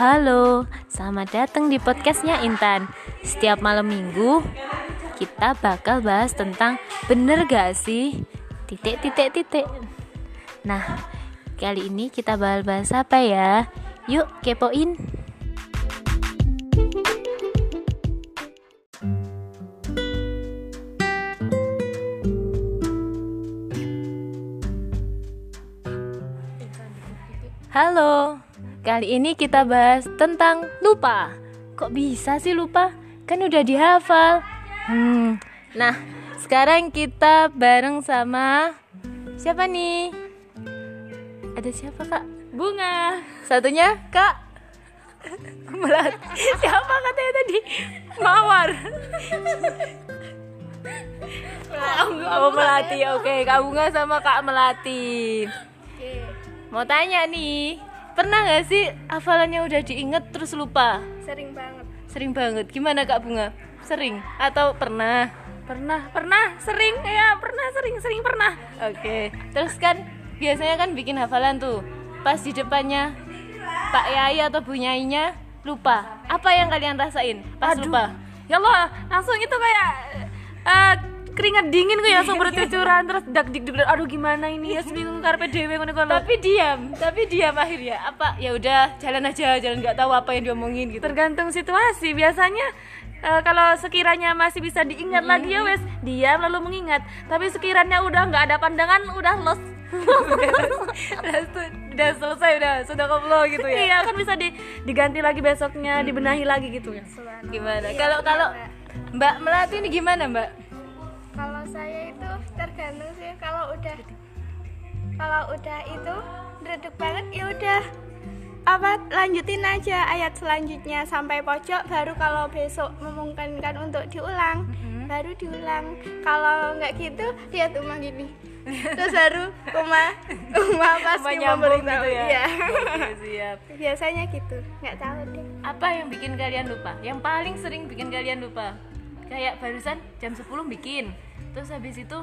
Halo, selamat datang di podcastnya Intan. Setiap malam minggu kita bakal bahas tentang bener gak sih titik titik titik. Nah, kali ini kita bakal bahas apa ya? Yuk kepoin. Halo, kali ini kita bahas tentang lupa. Kok bisa sih lupa? Kan udah dihafal. Hmm, nah sekarang kita bareng sama siapa nih? Ada siapa kak? Bunga. Satunya kak. Melati. Siapa katanya tadi? Mawar. Oh Melati, oke Kak Bunga sama Kak Melati. Mau tanya nih, pernah gak sih hafalannya udah diinget terus lupa? Sering banget. Sering banget. Gimana Kak Bunga? Sering atau pernah? Pernah, pernah, sering ya, pernah, sering, sering pernah. Oke. Terus kan biasanya kan bikin hafalan tuh. Pas di depannya Pak Yai atau Bu Nyainya lupa. Apa yang kalian rasain pas Aduh. lupa? Ya Allah, langsung itu kayak eh, keringat dingin kayak langsung bercucuran terus dak dik dik aduh gimana ini ya bingung karpe dewe ngono kalau Tapi diam, tapi diam akhirnya. Apa? Ya udah, jalan aja, jalan nggak tahu apa yang diomongin gitu. tergantung situasi biasanya eh, kalau sekiranya masih bisa diingat lagi ya wes diam lalu mengingat tapi sekiranya udah nggak ada pandangan udah lost udah, udah selesai udah sudah koplo gitu ya. iya kan bisa di- diganti lagi besoknya dibenahi lagi gitu ya Gimana? Kalau kalau Mbak Melati ini gimana Mbak? Saya itu tergantung sih kalau udah kalau udah itu redek banget ya udah apa lanjutin aja ayat selanjutnya sampai pojok baru kalau besok memungkinkan untuk diulang baru diulang kalau nggak gitu lihat rumah gini terus baru rumah rumah pasti memberitahu gitu ya? Iya. Oke, siap. biasanya gitu nggak tahu deh Apa yang bikin kalian lupa? Yang paling sering bikin kalian lupa? Kayak barusan jam 10 bikin. Terus habis itu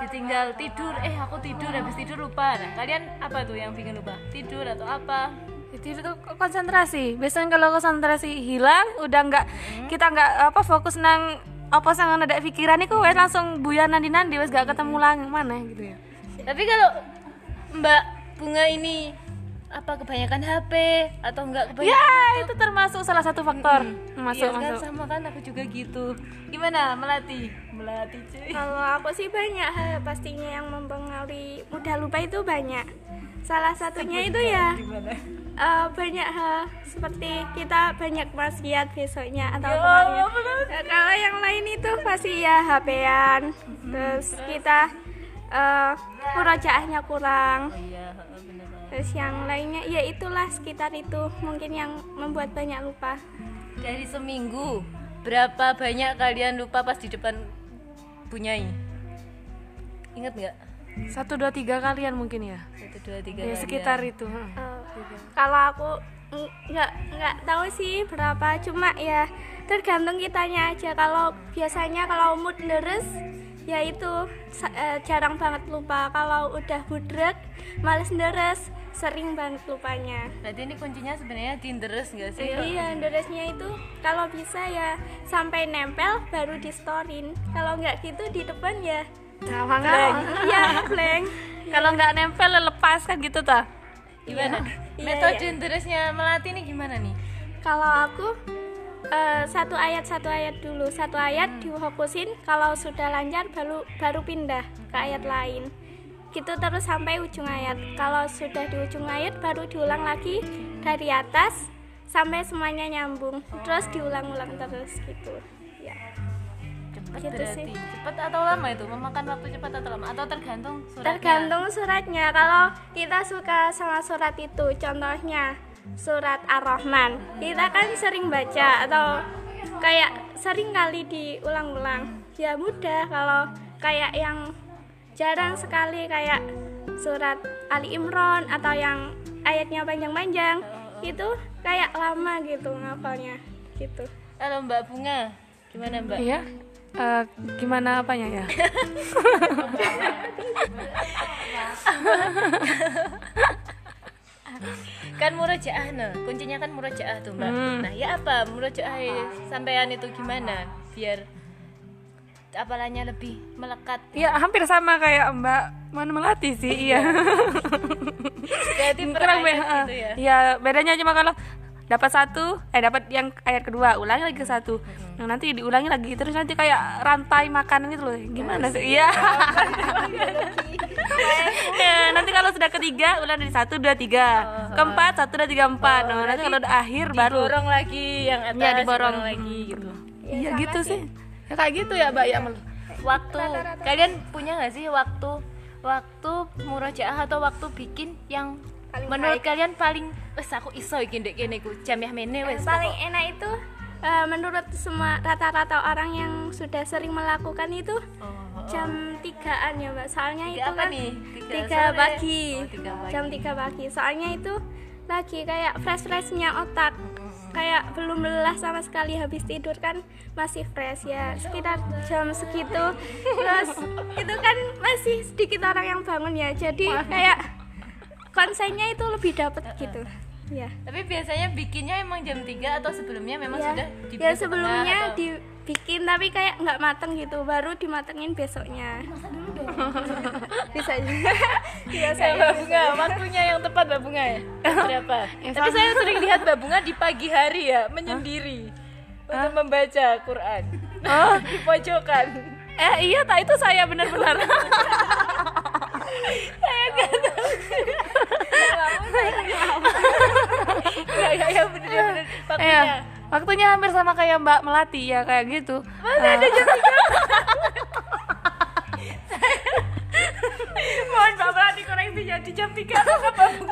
ditinggal tidur, eh aku tidur habis tidur lupa. Nah, kalian apa tuh yang bikin lupa? Tidur atau apa? itu itu konsentrasi biasanya kalau konsentrasi hilang udah nggak kita nggak apa fokus nang apa sang ada pikiran itu wes langsung buyar nandi nandi wes gak ketemu lagi mana gitu ya Tapi kalau Mbak Bunga ini apa kebanyakan HP atau enggak kebanyakan ya itu termasuk salah satu faktor masuk Iya kan masuk sama kan aku juga gitu. Gimana Melati? Melati cuy. Kalau aku sih banyak hal pastinya yang mempengaruhi mudah lupa itu banyak. Salah satunya itu ya Gimana? eh, banyak hal seperti kita banyak maksiat besoknya atau Ya kemarin. Allah, Eh, kalau yang lain itu pasti ya HP-an. Terus kita eh murojaahnya kurang. Iya, benar banget. Terus yang lainnya ya itulah sekitar itu mungkin yang membuat banyak lupa. Dari seminggu berapa banyak kalian lupa pas di depan Bunyai? Ingat nggak? satu dua tiga kalian mungkin ya Satu dua tiga. ya kalian. sekitar itu Eh, kalau aku ng- nggak nggak tahu sih berapa cuma ya tergantung kitanya aja kalau biasanya kalau mood deres ya itu eh, jarang banget lupa kalau udah budrek males deres sering banget lupanya Berarti ini kuncinya sebenarnya tinderes nggak sih? iya deresnya itu kalau bisa ya sampai nempel baru di storin kalau nggak gitu di depan ya Blank. ya blank kalau nggak nempel lepas kan gitu ta Gimana? Iya, Metode iya. deresnya Melati ini gimana nih? Kalau aku eh, satu ayat satu ayat dulu satu ayat difokusin kalau sudah lancar baru baru pindah ke ayat lain gitu terus sampai ujung ayat kalau sudah di ujung ayat baru diulang lagi dari atas sampai semuanya nyambung terus diulang-ulang terus gitu ya Cepat Gitu berarti. sih. Cepat atau lama itu? Memakan waktu cepat atau lama? Atau tergantung suratnya? tergantung suratnya kalau kita suka sama surat itu contohnya surat ar-rahman kita kan sering baca atau kayak sering kali diulang-ulang ya mudah kalau kayak yang jarang sekali kayak surat Ali Imran atau yang ayatnya panjang-panjang. Itu kayak lama gitu ngafalnya gitu. Halo Mbak Bunga, gimana Mbak? iya. Eh, gimana apanya ya? Kan murojaah nah kuncinya kan murojaah tuh mbak. Hmm. nah ya apa? Murojaah sampean itu gimana? Biar apalanya lebih melekat. Ya hampir sama kayak Mbak Mana Melati sih iya. Berarti per kurang gitu ya. ya bedanya cuma kalau dapat satu eh dapat yang ayat kedua ulangi lagi ke satu. Yang nanti diulangi lagi terus nanti kayak rantai makanan itu loh. Gimana sih? Iya. Ya, nanti kalau sudah ketiga ulang dari satu dua tiga. Keempat satu dua tiga empat. Nah, nanti kalau udah akhir baru. diborong lagi yang atas ya diborong. lagi gitu. Iya gitu sih ya kayak gitu ya mbak ya waktu. Kalian punya nggak sih waktu waktu murojaah atau waktu bikin yang menurut kalian paling wes aku iso iki ndek kene ku jamiah mene wes paling enak itu eh, menurut semua rata-rata orang yang sudah sering melakukan itu jam tigaan ya mbak. Soalnya Tiga itu apa kan nih? Tiga tiga sore? pagi. Oh, tiga pagi. jam tiga pagi. Soalnya itu lagi kayak fresh freshnya otak kayak belum lelah sama sekali habis tidur kan masih fresh ya. Sekitar jam segitu. Terus itu kan masih sedikit orang yang bangun ya. Jadi kayak konsennya itu lebih dapat gitu. Ya tapi biasanya bikinnya emang jam 3 atau sebelumnya memang ya, sudah ya sebelumnya atau- dibikin tapi kayak nggak mateng gitu. Baru dimatengin besoknya. Bisa juga Ya, iya saya Bunga, waktunya yang tepat Mbak Bunga ya? Berapa? Tapi saya sering lihat Mbak Bunga di pagi hari ya, menyendiri. Untuk membaca Quran. Oh. Di pojokan. eh iya tak itu saya benar-benar. Ya, ya, ya, bener-bener waktunya. Waktunya hampir sama kayak Mbak Melati ya kayak gitu. Mana ada jam Mohon Mbak Melati koreksi ya, di jam 3 atau bangun.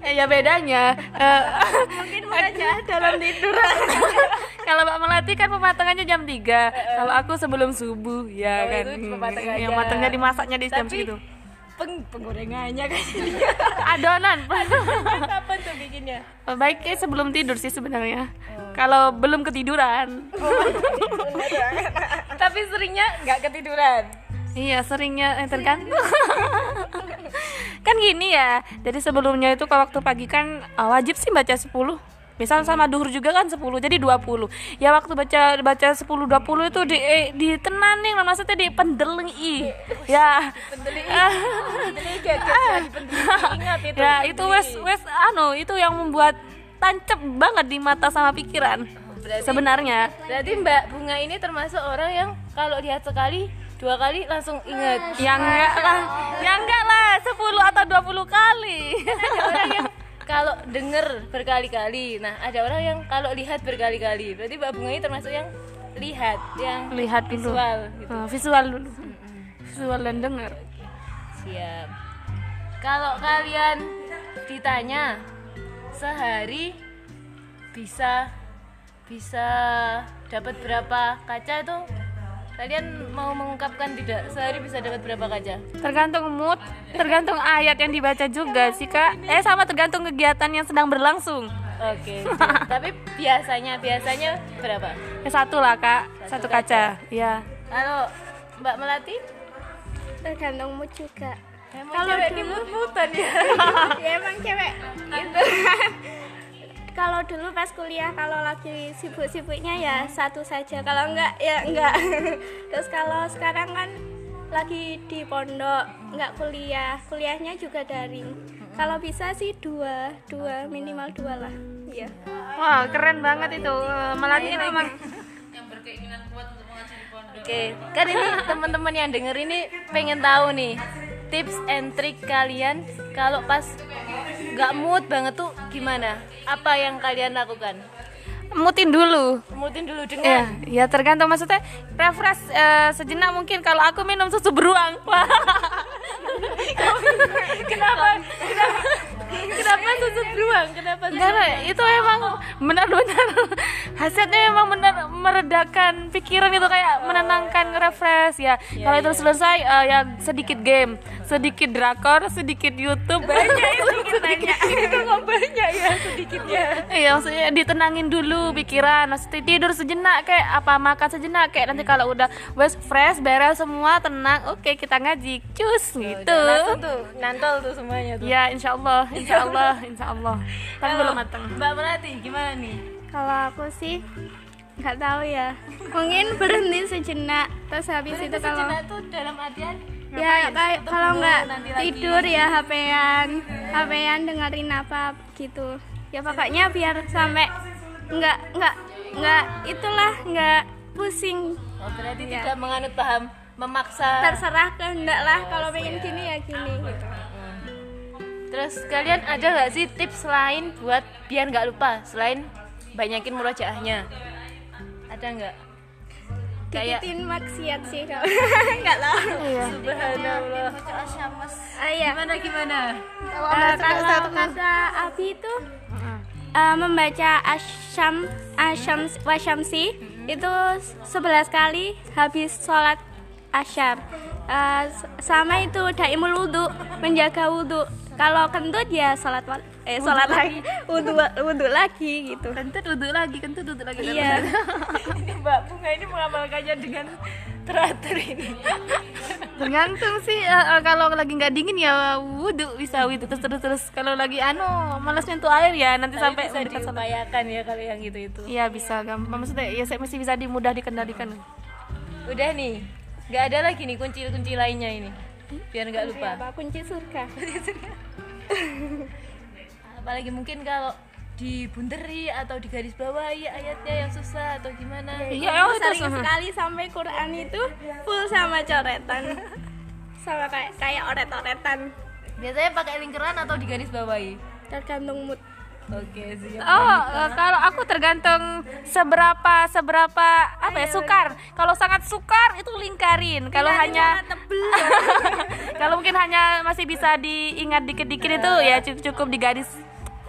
Eh, ya bedanya. eh, mungkin aja dalam tidur kalau Mbak Melati kan pematangannya jam 3 Kalau aku sebelum subuh ya Oh, kan. Yang matangnya dimasaknya di jam segitu. peng penggorengannya kayaknya. Adonan. Kapan tuh bikinnya? Baiknya sebelum tidur sih sebenarnya. Kalau belum ketiduran. Tapi seringnya nggak ketiduran. Iya seringnya eh, tergantung Kan gini ya Jadi sebelumnya itu kalau waktu pagi kan eh, wajib sih baca 10 Misal sama duhur juga kan 10 Jadi 20 Ya waktu baca baca 10 20 itu di eh, ditenaning maksudnya di pendelengi Ya. Jadi kayak ingat itu. Ya itu wes wes anu itu yang membuat tancap banget di mata sama pikiran Berarti- Sebenarnya. Berarti Mbak Bunga ini termasuk orang yang kalau lihat sekali dua kali langsung ingat. Ya enggak lah. Ya enggak lah 10 atau 20 kali Ada orang yang kalau denger berkali-kali. Nah, ada orang yang kalau lihat berkali-kali. Berarti Mbak Bunga ini termasuk yang lihat, yang Lihat dulu visual gitu. Ah, visual dulu visual dan dengar Siap. Kalau kalian ditanya sehari bisa bisa dapat berapa kaca itu kalian mau mengungkapkan tidak? Sehari bisa dapat berapa kaca? Tergantung mood tergantung ayat yang dibaca juga sih kak. Eh sama tergantung kegiatan yang sedang berlangsung. Oke siap. tapi biasanya biasanya berapa? Ya satu lah kak. Satu kaca. ya kalau mbak melati? Tergantung mood juga. Emang Kalau cewek dulu- mut-mutan ya? Ya emang cewek. Itu kalau dulu pas kuliah kalau lagi sibuk-sibuknya ya satu saja. Kalau enggak ya enggak. Terus kalau sekarang kan lagi di pondok enggak kuliah. Kuliahnya juga daring. Kalau bisa sih dua dua minimal dua lah. Iya. Wah keren banget itu. Eh, melati itu emang Oke, kan ini teman-teman yang denger ini pengen tahu nih tips and trick kalian kalau pas nggak mood banget tuh gimana? Apa yang kalian lakukan? mutin dulu Mutin dulu ya dengan ya tergantung maksudnya refresh eh, sejenak mungkin kalau aku minum susu beruang kenapa? Kenapa? Kenapa susu beruang? Kenapa susu Karena itu emang benar-benar hasilnya memang benar meredakan pikiran itu kayak menenangkan refresh ya kalau itu selesai eh, ya sedikit game sedikit drakor sedikit YouTube. Banyak itu sedikit. itu nggak banyak ya sedikitnya Iya maksudnya ditenangin dulu pikiran. Maksudnya tidur sejenak kayak apa makan sejenak. Kayak nanti kalau udah wes fresh beres semua tenang oke kita ngaji. Cus gitu. langsung tuh nantol tuh semuanya tuh. Ya insya Allah insya Allah insya Allah tapi Kalau belum matang. Mbak Melati gimana nih? Kalau aku sih nggak tahu ya. Mungkin berhenti sejenak terus habis itu kalau Sejenak tuh dalam artian ya kayak kalau nggak lagi. tidur ya HP-an, HP-an dengerin apa gitu. Ya pokoknya biar sampai nggak nggak nggak itulah nggak pusing. oh, berarti Iya. tidak menganut paham memaksa Terserah kehendak lah kalau pengen gini ya gini gitu. Terus kalian ada nggak sih tips lain buat biar nggak lupa selain banyakin murojaahnya? Ada nggak? Kayak Dikitin maksiat sih kalau nggak tahu. Subhanallah. Ah, iya. Gimana gimana? Eh, kalau kata Abi itu eh, membaca asyam asyam wasyamsi itu 11 kali habis sholat asyar Eh, s- sama itu daimul wudhu menjaga wudhu kalau kentut ya sholat eh sholat lagi. wudhu wudhu lagi gitu. Kentut duduk lagi kentut duduk lagi. Iya. Ini Mbak Bunga ini mengamalkannya dengan teratur ini. tergantung sih eh, kalau lagi nggak dingin ya wudhu bisa wudhu. Terus terus terus. Kalau lagi anu malas nyentuh air ya nanti Sampai sampai bisa sholat. diupayakan ya kalau yang gitu itu. Iya bisa. Gampang. Maksudnya ya saya masih bisa dimudah dikendalikan. Udah nih, nggak ada lagi nih kunci-kunci lainnya ini. Biar nggak lupa. apa? Kunci surga Apalagi mungkin kalau dibunteri atau digaris bawahi ayatnya yang susah atau gimana. Iya, oh, itu sering sama. sekali sampai Quran itu full sama coretan sama kayak kayak oret-oretan Biasanya pakai lingkaran atau digaris bawahi. tergantung mood Oke, siap. Oh, eh, kalau aku tergantung seberapa seberapa apa ya sukar. Kalau sangat sukar itu lingkarin. Kalau hanya kalau mungkin hanya masih bisa diingat dikit-dikit itu ya cukup, cukup digaris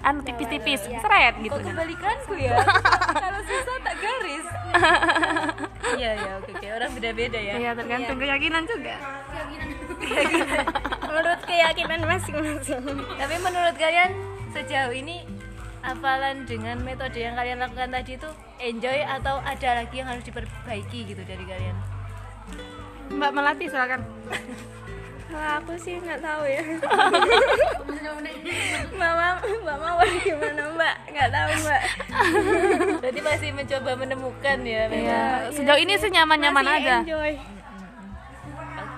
anu tipis-tipis, seret gitu. Kok kebalikanku ya? Kalau susah tak garis. Iya ya, oke oke. Orang beda-beda ya. Ya tergantung keyakinan juga. menurut keyakinan masing-masing Tapi menurut kalian sejauh ini hafalan dengan metode yang kalian lakukan tadi itu enjoy atau ada lagi yang harus diperbaiki gitu dari kalian? Mbak Melati silakan. kalau aku sih nggak tahu ya mama mbak mawar gimana mbak nggak tahu mbak Berarti masih mencoba menemukan ya. memang. Ya, sejauh ini sih nyaman-nyaman aja. enjoy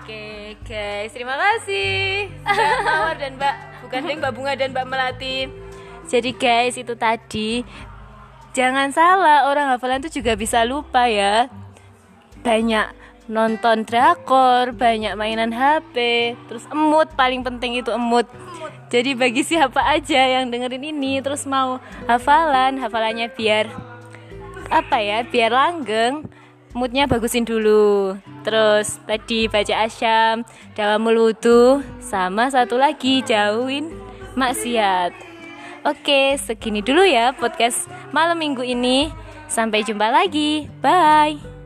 Oke guys, terima kasih Mbak Mawar dan Mbak bukan deh Mbak Bunga dan Mbak Melati. Jadi guys itu tadi jangan salah orang hafalan itu juga bisa lupa ya. Banyak nonton drakor, banyak mainan HP, terus emut paling penting itu emut. Jadi bagi siapa aja yang dengerin ini terus mau hafalan, hafalannya biar apa ya biar langgeng moodnya bagusin dulu. Terus tadi baca asyam dawamul wudhu sama satu lagi jauhin maksiat. Oke segini dulu ya podcast malam minggu ini. Sampai jumpa lagi. Bye